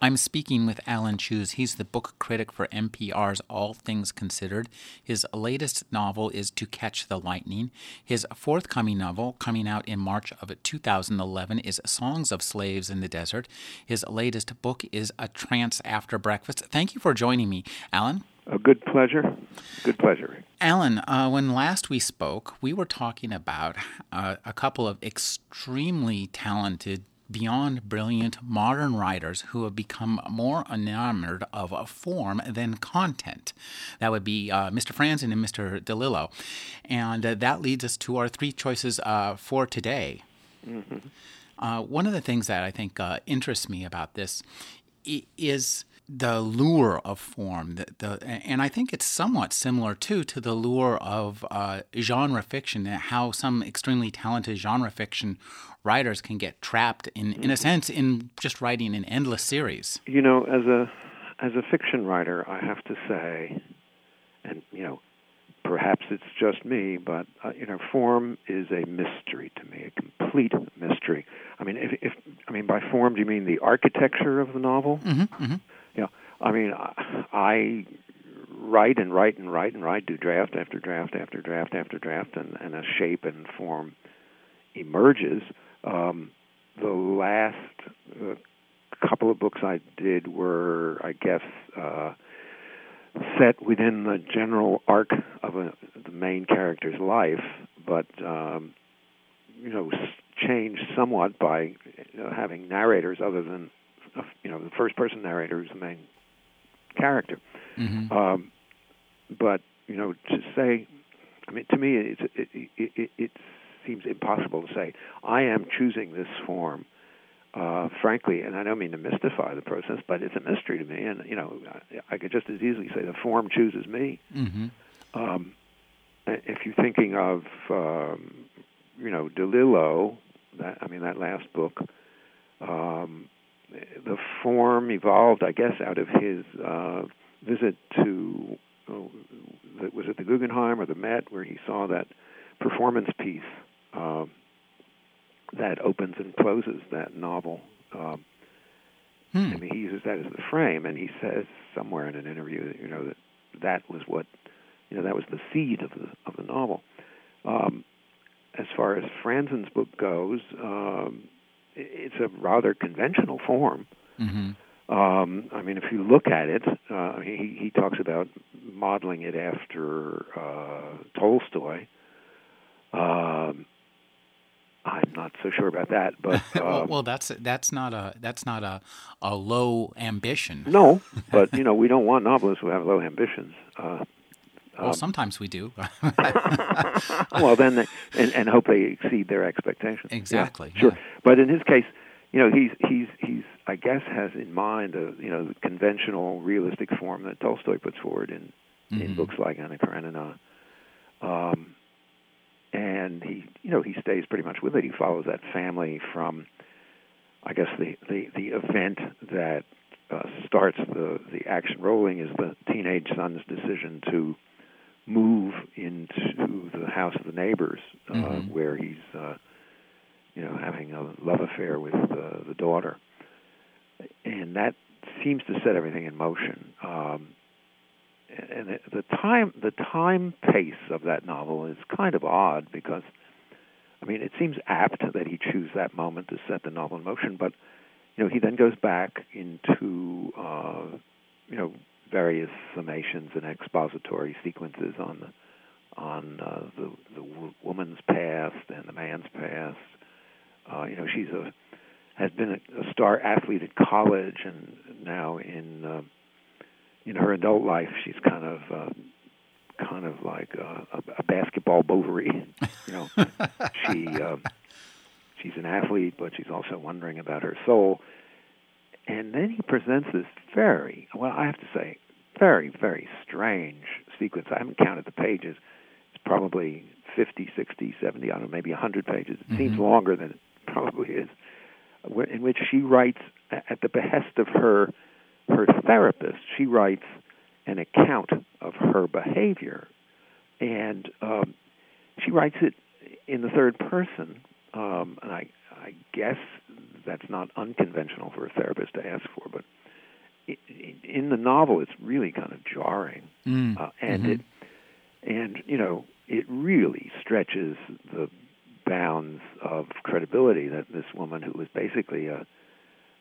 I'm speaking with Alan Cheuse. He's the book critic for NPR's All Things Considered. His latest novel is To Catch the Lightning. His forthcoming novel, coming out in March of 2011, is Songs of Slaves in the Desert. His latest book is A Trance After Breakfast. Thank you for joining me, Alan. A good pleasure. Good pleasure. Alan, uh, when last we spoke, we were talking about uh, a couple of extremely talented beyond brilliant modern writers who have become more enamored of a form than content. That would be uh, Mr. Franzen and Mr. DeLillo. And uh, that leads us to our three choices uh, for today. Mm-hmm. Uh, one of the things that I think uh, interests me about this is the lure of form, the, the, and I think it's somewhat similar too to the lure of uh, genre fiction, how some extremely talented genre fiction writers can get trapped in, in a mm-hmm. sense, in just writing an endless series. You know, as a as a fiction writer, I have to say, and you know, perhaps it's just me, but uh, you know, form is a mystery to me, a complete mystery. I mean, if, if I mean by form, do you mean the architecture of the novel? Mm-hmm, mm-hmm. I mean, I, write and write and write and write, do draft after draft after draft after draft, and, and a shape and form emerges. Um, the last uh, couple of books I did were, I guess, uh, set within the general arc of a, the main character's life, but um, you know, changed somewhat by having narrators other than uh, you know the first person narrator who's the main character. Mm-hmm. Um, but you know, to say, I mean, to me, it's it, it, it, it seems impossible to say. I am choosing this form. Uh, frankly, and I don't mean to mystify the process, but it's a mystery to me. And you know, I, I could just as easily say the form chooses me. Mm-hmm. Um, if you're thinking of, um, you know, DeLillo, that I mean that last book, um, the form evolved, I guess, out of his uh, visit to oh, was it the Guggenheim or the Met, where he saw that performance piece uh, that opens and closes that novel. Um, hmm. I mean, he uses that as the frame, and he says somewhere in an interview that you know that that was what you know that was the seed of the of the novel. Um, as far as Franzen's book goes, um, it's a rather conventional form. Mm-hmm. Um, I mean, if you look at it, uh, he he talks about modeling it after uh, Tolstoy. Um, I'm not so sure about that, but well, um, well, that's that's not a that's not a a low ambition. no, but you know we don't want novelists who have low ambitions. Uh, well, um, sometimes we do. well, then, they, and, and hope they exceed their expectations. Exactly. Yeah, sure, yeah. but in his case, you know, he's he's he's I guess has in mind a you know the conventional realistic form that Tolstoy puts forward in mm-hmm. in books like Anna Karenina. Um, and he you know he stays pretty much with it. He follows that family from, I guess the the the event that uh, starts the the action rolling is the teenage son's decision to move into the house of the neighbors, uh, mm-hmm. where he's uh, you know having a love affair with uh, the daughter, and that seems to set everything in motion. Um, and the time the time pace of that novel is kind of odd because I mean it seems apt that he choose that moment to set the novel in motion, but you know he then goes back into uh, you know various summations and expository sequences on the on uh, the the woman's past and the man's past. Uh, you know she's a has been a, a star athlete at college and now in uh, in her adult life, she's kind of uh, kind of like a, a basketball Bovary. You know, she uh, she's an athlete, but she's also wondering about her soul. And then he presents this very well, I have to say, very very strange sequence. I haven't counted the pages. It's probably 50, 60, 70, I don't know, maybe 100 pages. It Mhm. seems longer than it probably is, in which she writes at the behest of her her therapist. She writes an account of her behavior, and um, she writes it in the third person. Um, and I I guess that's not unconventional for a therapist to ask for, but in the novel, it's really kind of jarring Mm. uh, and Mhm. it and you know it really stretches the bounds of credibility that this woman who was basically a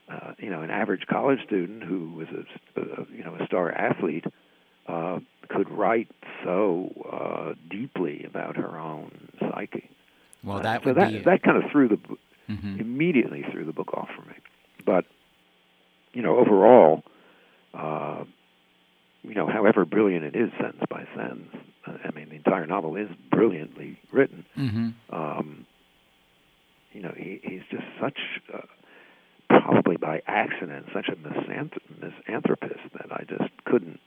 uh, you know an average college student who was a, a you know a star athlete uh, could write so uh, deeply about her own psyche. Well, Uh, that so would that be that kind of threw the Mhm. immediately through the book off for me. But you know, overall, uh, you know, however brilliant it is sentence by sentence, uh, I mean, the entire novel is brilliantly written. Mhm. Um, you know, he, he's just such, uh, probably by accident, such a misanthrop- misanthropist that I just couldn't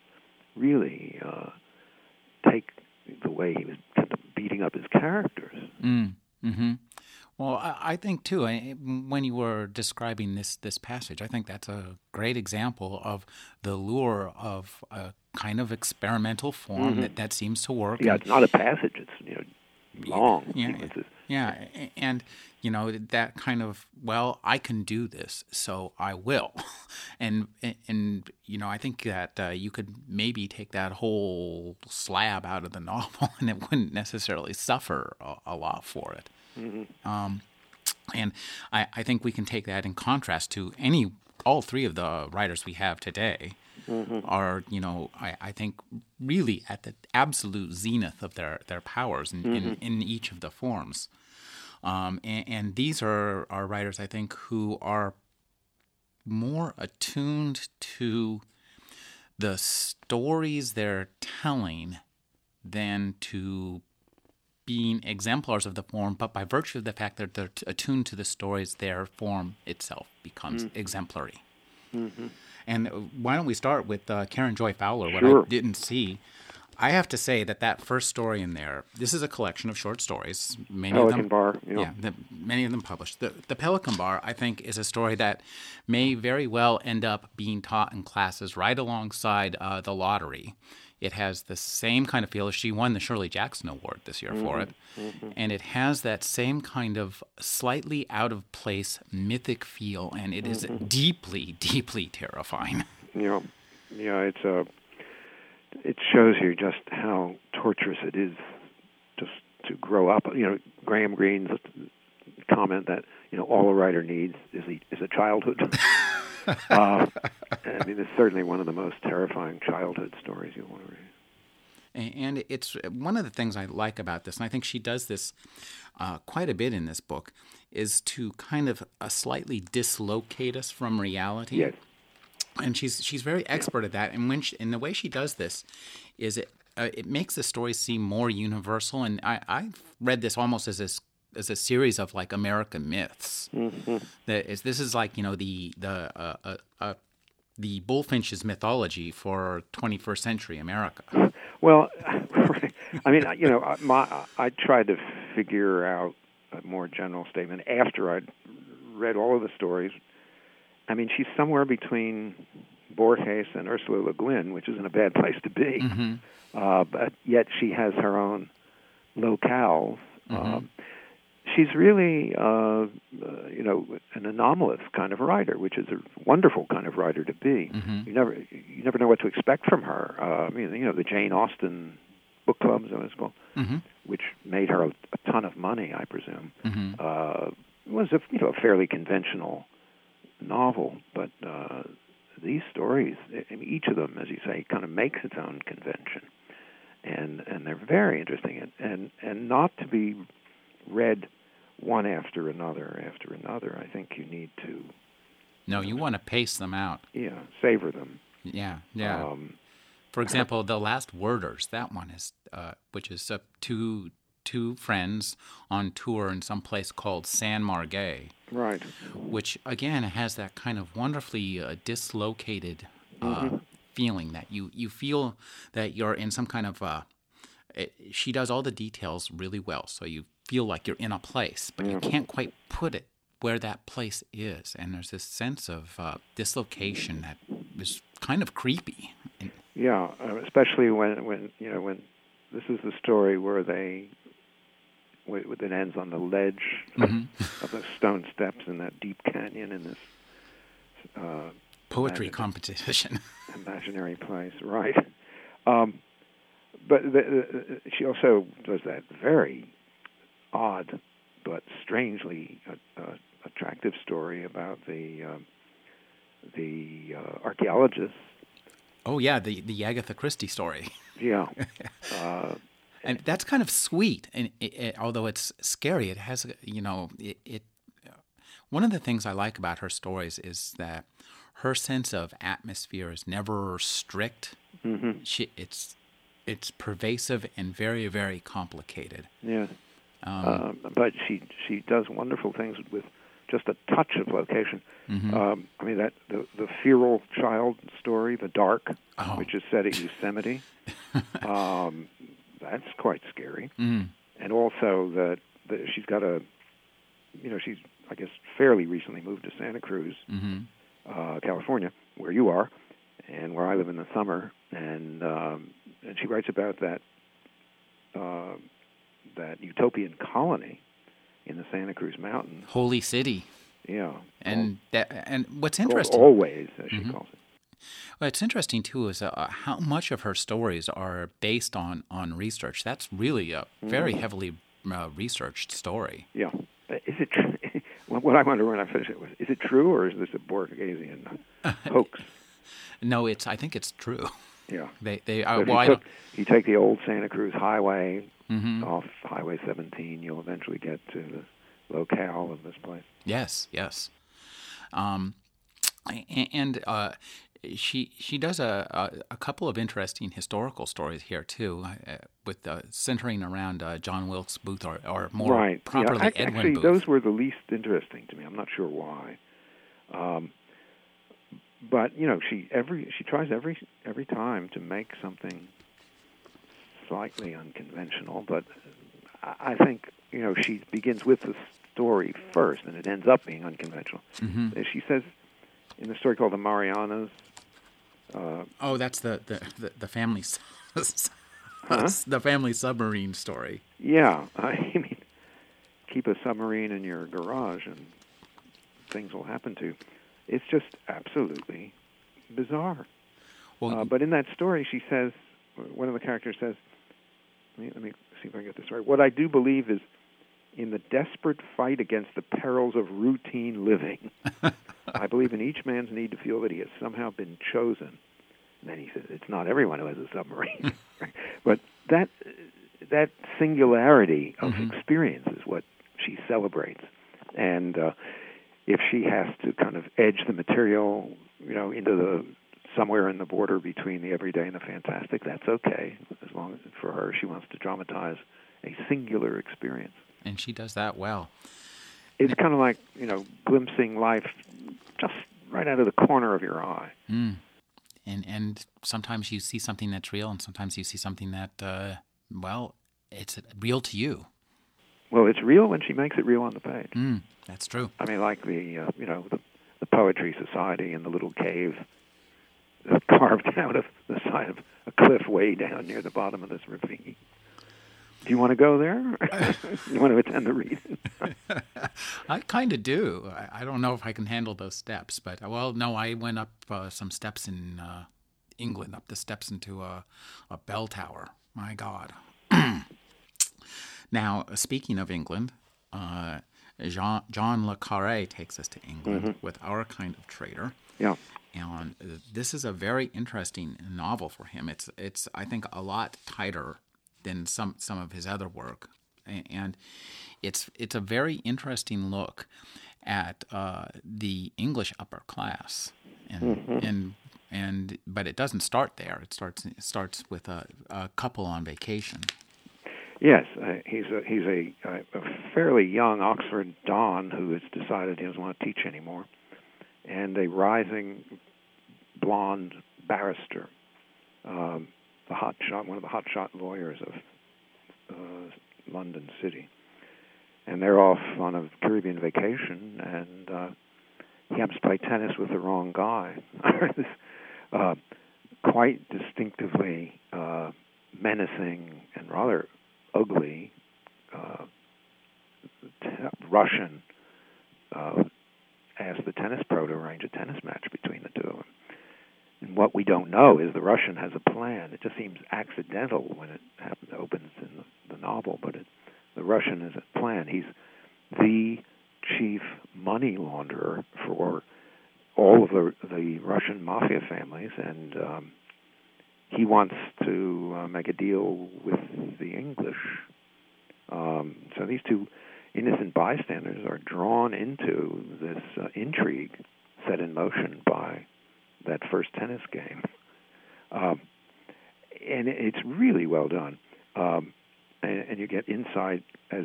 really uh, take the way he was kind of beating up his characters. Mm. hmm Well, I, I think too. I, when you were describing this this passage, I think that's a great example of the lure of a kind of experimental form Mhm. that, that seems to work. Yeah, and- it's not a passage; it's you know long Yeah, sequences. Yeah, and you know that kind of well, I can do this, so I will, and and you know I think that uh, you could maybe take that whole slab out of the novel, and it wouldn't necessarily suffer a, a lot for it. Um, and I, I think we can take that in contrast to any all three of the writers we have today are you know I, I think really at the absolute zenith of their their powers in, in, in each of the forms. Um, and, and these are are writers I think who are more attuned to the stories they're telling than to being exemplars of the form, but by virtue of the fact that they're attuned to the stories, their form itself becomes exemplary. And uh, why don't we start with uh, Karen Joy Fowler? What Sure. I didn't see, I have to say that that first story in there. This is a collection of short stories. Many of Pelican them, Bar, you know. yeah, the, many of them published. The, the Pelican Bar, I think, is a story that may very well end up being taught in classes right alongside uh, the lottery. It has the same kind of feel. She won the Shirley Jackson Award this year for mm-hmm. it. Mm-hmm. And it has that same kind of slightly out of place mythic feel, and it is mm-hmm. deeply, deeply terrifying. you know, yeah, it's a. It shows you just how torturous it is, just to grow up. You know, Graham Greene's comment that you know all a writer needs is a, is a childhood. uh, I mean, it's certainly one of the most terrifying childhood stories you'll want to read. And it's one of the things I like about this, and I think she does this uh, quite a bit in this book, is to kind of uh, slightly dislocate us from reality. Yes. and she's she's very expert at that. And when she, and the way she does this is it uh, it makes the story seem more universal. And I I read this almost as this as a series of like American myths. That is this is like you know the the uh, uh, uh, the Bulfinch's mythology for 21st century America. Well, I mean, you know, I- my I tried to figure out a more general statement after I'd read all of the stories. I mean, she's somewhere between Borges and Ursula Le Guin, which isn't a bad place to be. hmm Uh, but yet she has her own locales. Um, she's really, uh, uh, you know, an anomalous kind of writer, which is a wonderful kind of writer to be. Mhm. You never, you never know what to expect from her. Uh, I mean, you know, the Jane Austen book clubs, as well, hmm which made her a, a ton of money, I presume, hmm uh, was a you know a fairly conventional novel, but uh, these stories, I mean, each of them, as you say, kind of makes its own convention, and and they're very interesting, and and and not to be read one after another after another. I think you need to No, you want to pace them out. yeah savor them. Yeah, yeah. Um, For example, the last Worders, that one is, uh, which is uh, two two friends on tour in some place called San Margay. right. which again has that kind of wonderfully uh, dislocated uh, feeling that you you feel that you're in some kind of uh, it, she does all the details really well, so you feel like you're in a place, but you can't quite put it where that place is, and there's this sense of uh, dislocation that is kind of creepy. Yeah, uh, especially when when you know when this is the story where they it ends on the ledge of the stone steps in that deep canyon in this uh, poetry competition. imaginary place, right? Um, but the, the, she also does that very odd but strangely uh, uh, attractive story about the um, the uh, archaeologist. oh yeah, the the Agatha Christie story. Yeah, uh, and that's kind of sweet and it, it, although it's scary it has you know it, it one of the things i like about her stories is that her sense of atmosphere is never strict Mm-hmm. she, it's it's pervasive and very very complicated yeah. um, um, but she she does wonderful things with just a touch of location. mhm. Um, I mean that the the feral child story, the dark, Oh. which is set at Yosemite. um, that's quite scary. Mm. and also that, she's got a, you know, she's I guess fairly recently moved to Santa Cruz, hmm uh, California, where you are, and where I live in the summer, and um, and she writes about that uh, that utopian colony in the Santa Cruz Mountains. holy city Yeah, and that and what's interesting always as she Mhm. calls it. Well, it's interesting too is uh, how much of her stories are based on on research. That's really a very Mm-hmm. heavily uh, researched story. Yeah, is it? Tr- what I wonder when I finish it was: is it true or is this a Borgesian hoax? No, it's. I think it's true. Yeah. They they. Uh, well, you, took, you take the old Santa Cruz Highway hmm off Highway 17, you'll eventually get to the locale of this place. Yes, yes. Um, and uh, she she does a, a a couple of interesting historical stories here too, uh, with uh, centering around uh, John Wilkes Booth or, or more right. properly yeah. ac- Edwin Actually, Booth. those were the least interesting to me. I'm not sure why. Um, but you know, she every she tries every every time to make something slightly unconventional. But I I think you know she begins with the story first, and it ends up being unconventional. hmm As She says in the story called the Marianas. Uh, Oh, that's the the the, the family Huh? the family submarine story. Yeah, I mean, keep a submarine in your garage and things will happen to you. It's just absolutely bizarre. Well, Uh, but in that story, she says, one of the characters says, let me, let me see if I get this right. What I do believe is in the desperate fight against the perils of routine living, I believe in each man's need to feel that he has somehow been chosen. And then he says, it's not everyone who has a submarine. but that, that singularity of Mhm. experience is what she celebrates. And uh, if she has to kind of edge the material, you know, into the somewhere in the border between the everyday and the fantastic, that's okay. As long as for her, she wants to dramatize a singular experience. and she does that well. It's kind of like you know, glimpsing life just right out of the corner of your eye. Mm. And and sometimes you see something that's real, and sometimes you see something that, uh, well, it's real to you. Well, it's real when she makes it real on the page. Mm, that's true. I mean, like the uh, you know the, the poetry society in the little cave carved out of the side of a cliff way down near the bottom of this ravine. Do you want to go there? you want to attend the reading? I kind of do. I, I don't know if I can handle those steps, but well, no, I went up uh, some steps in uh, England, up the steps into a, a bell tower. My God. now, speaking of England, uh, Jean, John Le Carre takes us to England with our kind of traitor. yeah. and uh, this is a very interesting novel for him. It's it's I think a lot tighter than some some of his other work, and it's it's a very interesting look at uh, the English upper class, and and and but it doesn't start there. It starts it starts with a, a couple on vacation. Yes, uh, he's a he's a, a, a fairly young Oxford don who has decided he doesn't want to teach anymore, and a rising blonde barrister, um, the hot shot, one of the hot shot lawyers of London City. And they're off on a Caribbean vacation, and uh, he happens to play tennis with the wrong guy. this, uh, quite distinctively uh, menacing and rather ugly uh, Russian uh, asked the tennis pro to arrange a tennis match between the two of them. And what we don't know is the Russian has a plan. It just seems accidental when it happens, opens in the, the novel, but it, the Russian has a plan. He's the chief money launderer for all of the the Russian mafia families, and um, he wants to uh, make a deal with the English. Um, so these two innocent bystanders are drawn into this uh, intrigue set in motion by that first tennis game. Um, and it's really well done. Um, and, and you get insight, as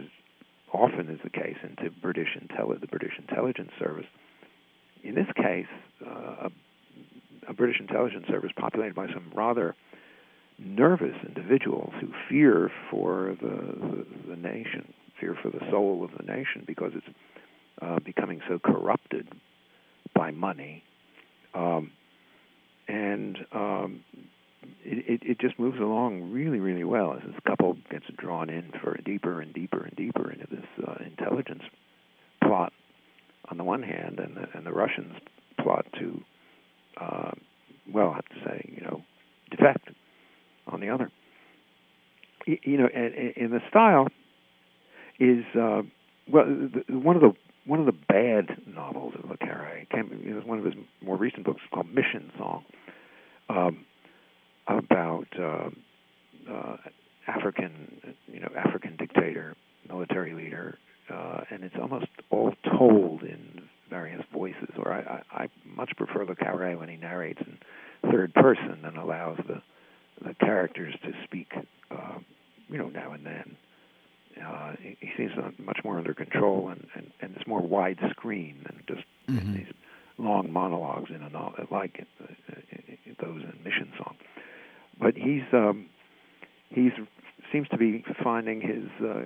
often is the case, into British intelli- the British intelligence service. In this case, uh, a, British intelligence service populated by some rather nervous individuals who fear for the, the, the nation, fear for the soul of the nation because it's uh, becoming so corrupted by money. Um, and um, it, it, it just moves along really, really well as this couple gets drawn in for deeper and deeper and deeper into this uh, intelligence plot on the one hand, and the, and the Russians plot to, uh, well, I have to say, you know, defect on the other. You, you know, and, and the style is uh, well, the, one of the one of the bad novels of Le Carre came. It was one of his more recent books called Mission Song, um, about uh, uh, African, you know, African dictator, military leader, uh, and it's almost all told in various voices. Or I, I, I much prefer Le Carre when he narrates in third person and allows the the characters to speak, uh, you know, now and then uh, he, he seems much more under control and, and, and it's more widescreen than just mm-hmm. these long monologues in a novel like uh, those in Mission Song. But he's um, he's seems to be finding his uh,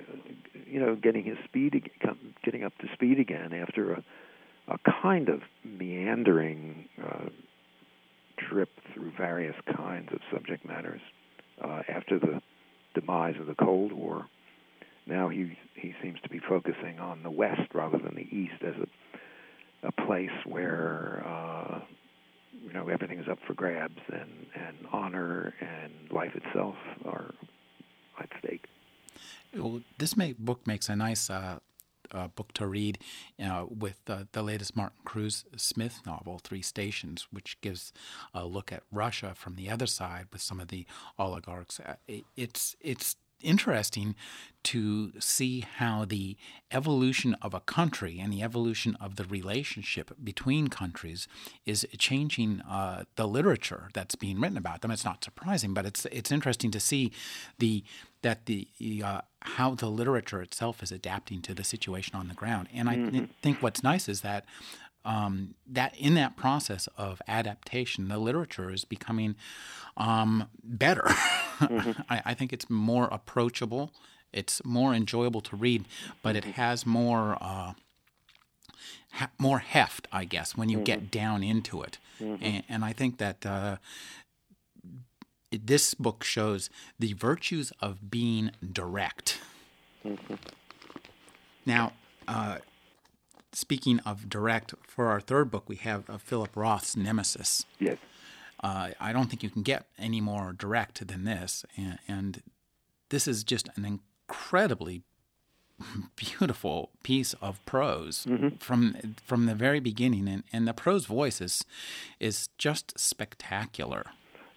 you know getting his speed getting up to speed again after a a kind of meandering uh, trip through various kinds of subject matters uh, after the demise of the Cold War now he he seems to be focusing on the West rather than the East as a a place where uh, you know everything is up for grabs and and honor and life itself are at stake. Well, this may, book makes a nice uh, uh, book to read uh, with uh, the latest Martin Cruz Smith novel, Three Stations, which gives a look at Russia from the other side with some of the oligarchs. Uh, it's it's interesting to see how the evolution of a country and the evolution of the relationship between countries is changing uh, the literature that's being written about them. It's not surprising, but it's it's interesting to see the that the uh, how the literature itself is adapting to the situation on the ground. And I mm-hmm. th- think what's nice is that um, that in that process of adaptation, the literature is becoming um, better. mm-hmm. I, I, think it's more approachable. It's more enjoyable to read, but it mm-hmm. has more uh, ha- more heft, I guess, when you mm-hmm. get down into it. Mm-hmm. And, and, I think that uh, this book shows the virtues of being direct. Mm-hmm. Now. Uh, speaking of direct, for our third book, we have uh, Philip Roth's Nemesis. Yes. Uh, I don't think you can get any more direct than this, and, and this is just an incredibly beautiful piece of prose mm-hmm. from from the very beginning, and, and the prose voice is is just spectacular.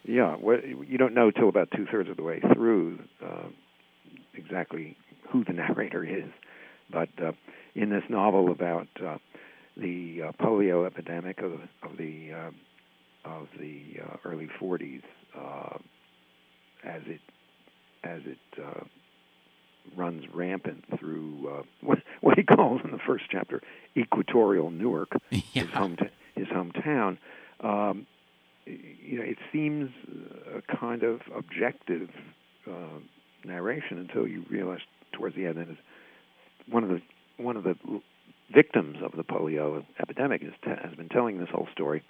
Yeah, well, you don't know till about two thirds of the way through uh, exactly who the narrator is, but uh, in this novel about uh, the uh, polio epidemic of, of the uh, of the uh, early 40s, uh, as it as it uh, runs rampant through uh, what what he calls in the first chapter equatorial Newark, yeah. his home his hometown. Um, you know, it seems a kind of objective uh, narration until you realize towards the end, and one of the one of the victims of the polio epidemic is, has been telling this whole story,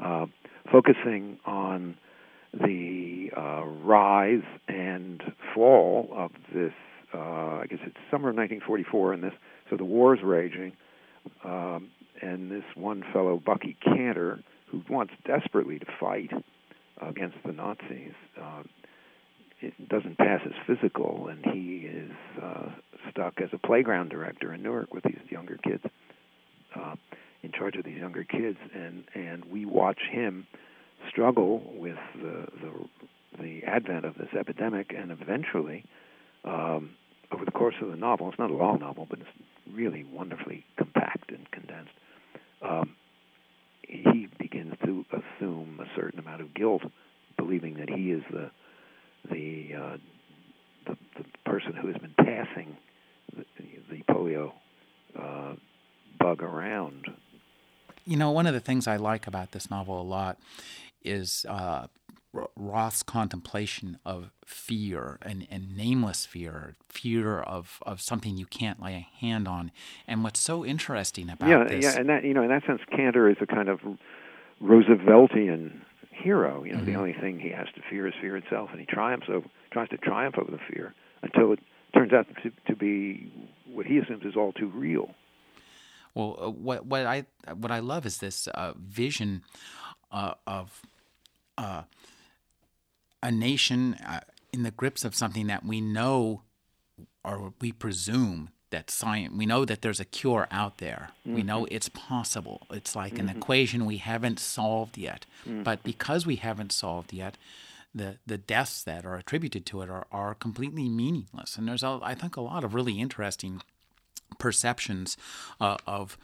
uh, focusing on the uh, rise and fall of this. Uh, I guess it's summer of 1944, and this so the war's raging, um, and this one fellow, Bucky Cantor, who wants desperately to fight against the Nazis, uh, it doesn't pass his physical, and he is uh, stuck as a playground director in Newark with these younger kids, uh, in charge of these younger kids, and and we watch him struggle with the the, the advent of this epidemic, and eventually, um, over the course of the novel, it's not a long novel, but it's really wonderfully compact and condensed. Um, he begins to assume a certain amount of guilt, believing that he is the the uh, the, the person who has been passing the, the polio uh, bug around. You know, one of the things I like about this novel a lot is uh, Roth's contemplation of fear and, and nameless fear, fear of, of something you can't lay a hand on. And what's so interesting about yeah, this, yeah, and that you know, in that sense, Cantor is a kind of Rooseveltian hero. You know, mm-hmm. the only thing he has to fear is fear itself, and he triumphs over, tries to triumph over the fear until it turns out to, to be what he assumes is all too real. Well, uh, what what I what I love is this uh, vision uh, of uh, a nation uh, in the grips of something that we know or we presume that science we know that there's a cure out there mm-hmm. we know mm-hmm. it's possible it's like mm-hmm. an equation we haven't solved yet mm-hmm. but because we haven't solved yet the the deaths that are attributed to it are, are completely meaningless and there's a, I think a lot of really interesting perceptions uh, of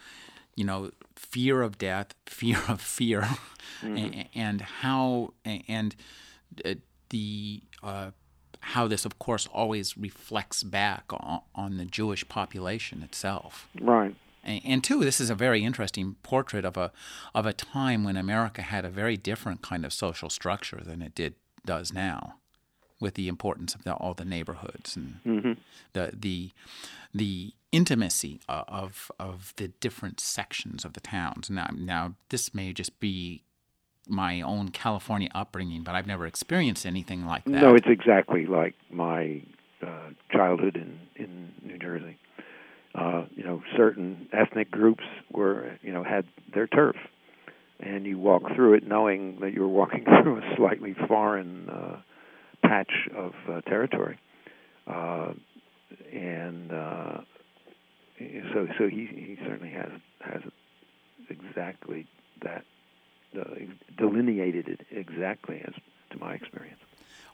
you know fear of death fear of fear and, mm-hmm. and, how and uh, the uh, how this, of course, always reflects back on, on the Jewish population itself. Right. And, and two, this is a very interesting portrait of a of a time when America had a very different kind of social structure than it did does now, with the importance of the, all the neighborhoods and mm-hmm. the the the intimacy of of the different sections of the towns. Now, now this may just be my own California upbringing, but I've never experienced anything like that. No, it's exactly like my uh, childhood in in New Jersey. Uh, you know, certain ethnic groups were you know had their turf, and you walk through it knowing that you're walking through a slightly foreign uh, patch of uh, territory, uh, and uh, so so he he certainly has has exactly that uh, delineated it exactly as to my experience.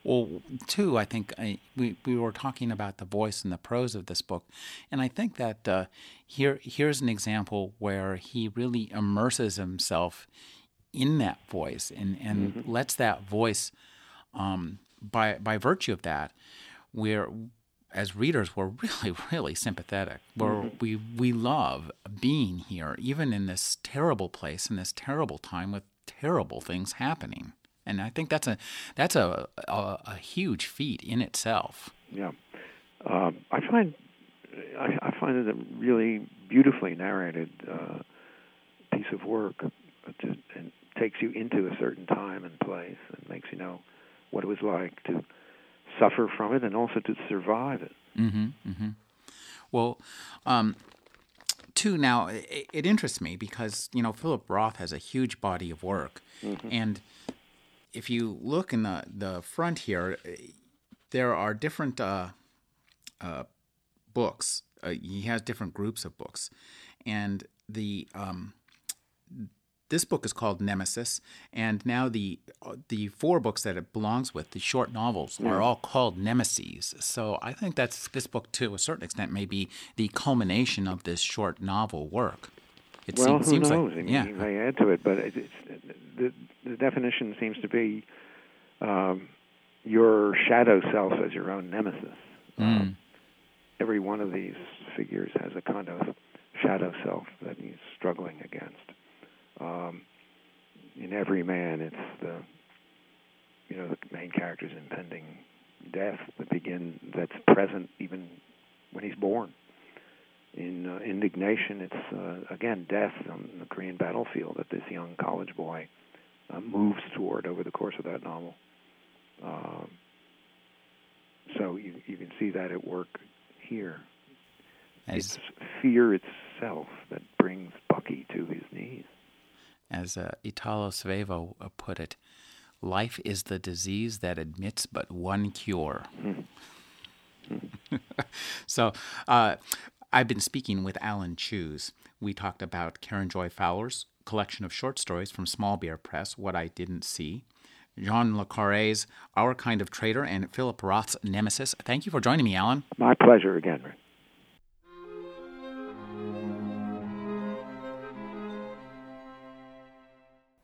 Well, too, I think I, we we were talking about the voice and the prose of this book, and I think that uh, here here's an example where he really immerses himself in that voice and and mm-hmm. lets that voice, um, by by virtue of that, where as readers we're really really sympathetic. We're, mm-hmm. we we love being here even in this terrible place in this terrible time with terrible things happening. And i think that's a that's a a, a huge feat in itself. Yeah. Um, i find I, I, find it a really beautifully narrated uh, piece of work. To, and takes you into a certain time and place and makes you know what it was like to suffer from it and also to survive it. Mm-hmm, mm-hmm. Well, um, too, now it, it, interests me because, you know, Philip Roth has a huge body of work. Mm-hmm. And if you look in the, the front here, there are different uh, uh, books. Uh, he has different groups of books. And the um, this book is called Nemesis, and now the the four books that it belongs with, the short novels, are all called Nemesis. So I think that's this book, to a certain extent, may be the culmination of this short novel work. It well, seems, who seems knows? Like, I mean, yeah. they add to it, but it, the the definition seems to be um, your shadow self as your own nemesis. Mm. Um, every one of these figures has a kind of shadow self that he's struggling against um, in Everyman, it's the you know the main character's impending death that begin that's present even when he's born. In uh, Indignation, it's uh, again death on the Korean battlefield that this young college boy uh, moves toward over the course of that novel. Um, so you you can see that at work here. It's fear itself that brings Bucky to his knees. As uh, Italo Svevo uh, put it, life is the disease that admits but one cure. so, uh, I've been speaking with Alan Cheuse. We talked about Karen Joy Fowler's collection of short stories from Small Beer Press, What I Didn't See, Jean Le Carre's Our Kind of Traitor, and Philip Roth's Nemesis. Thank you for joining me, Alan. My pleasure again, Rick.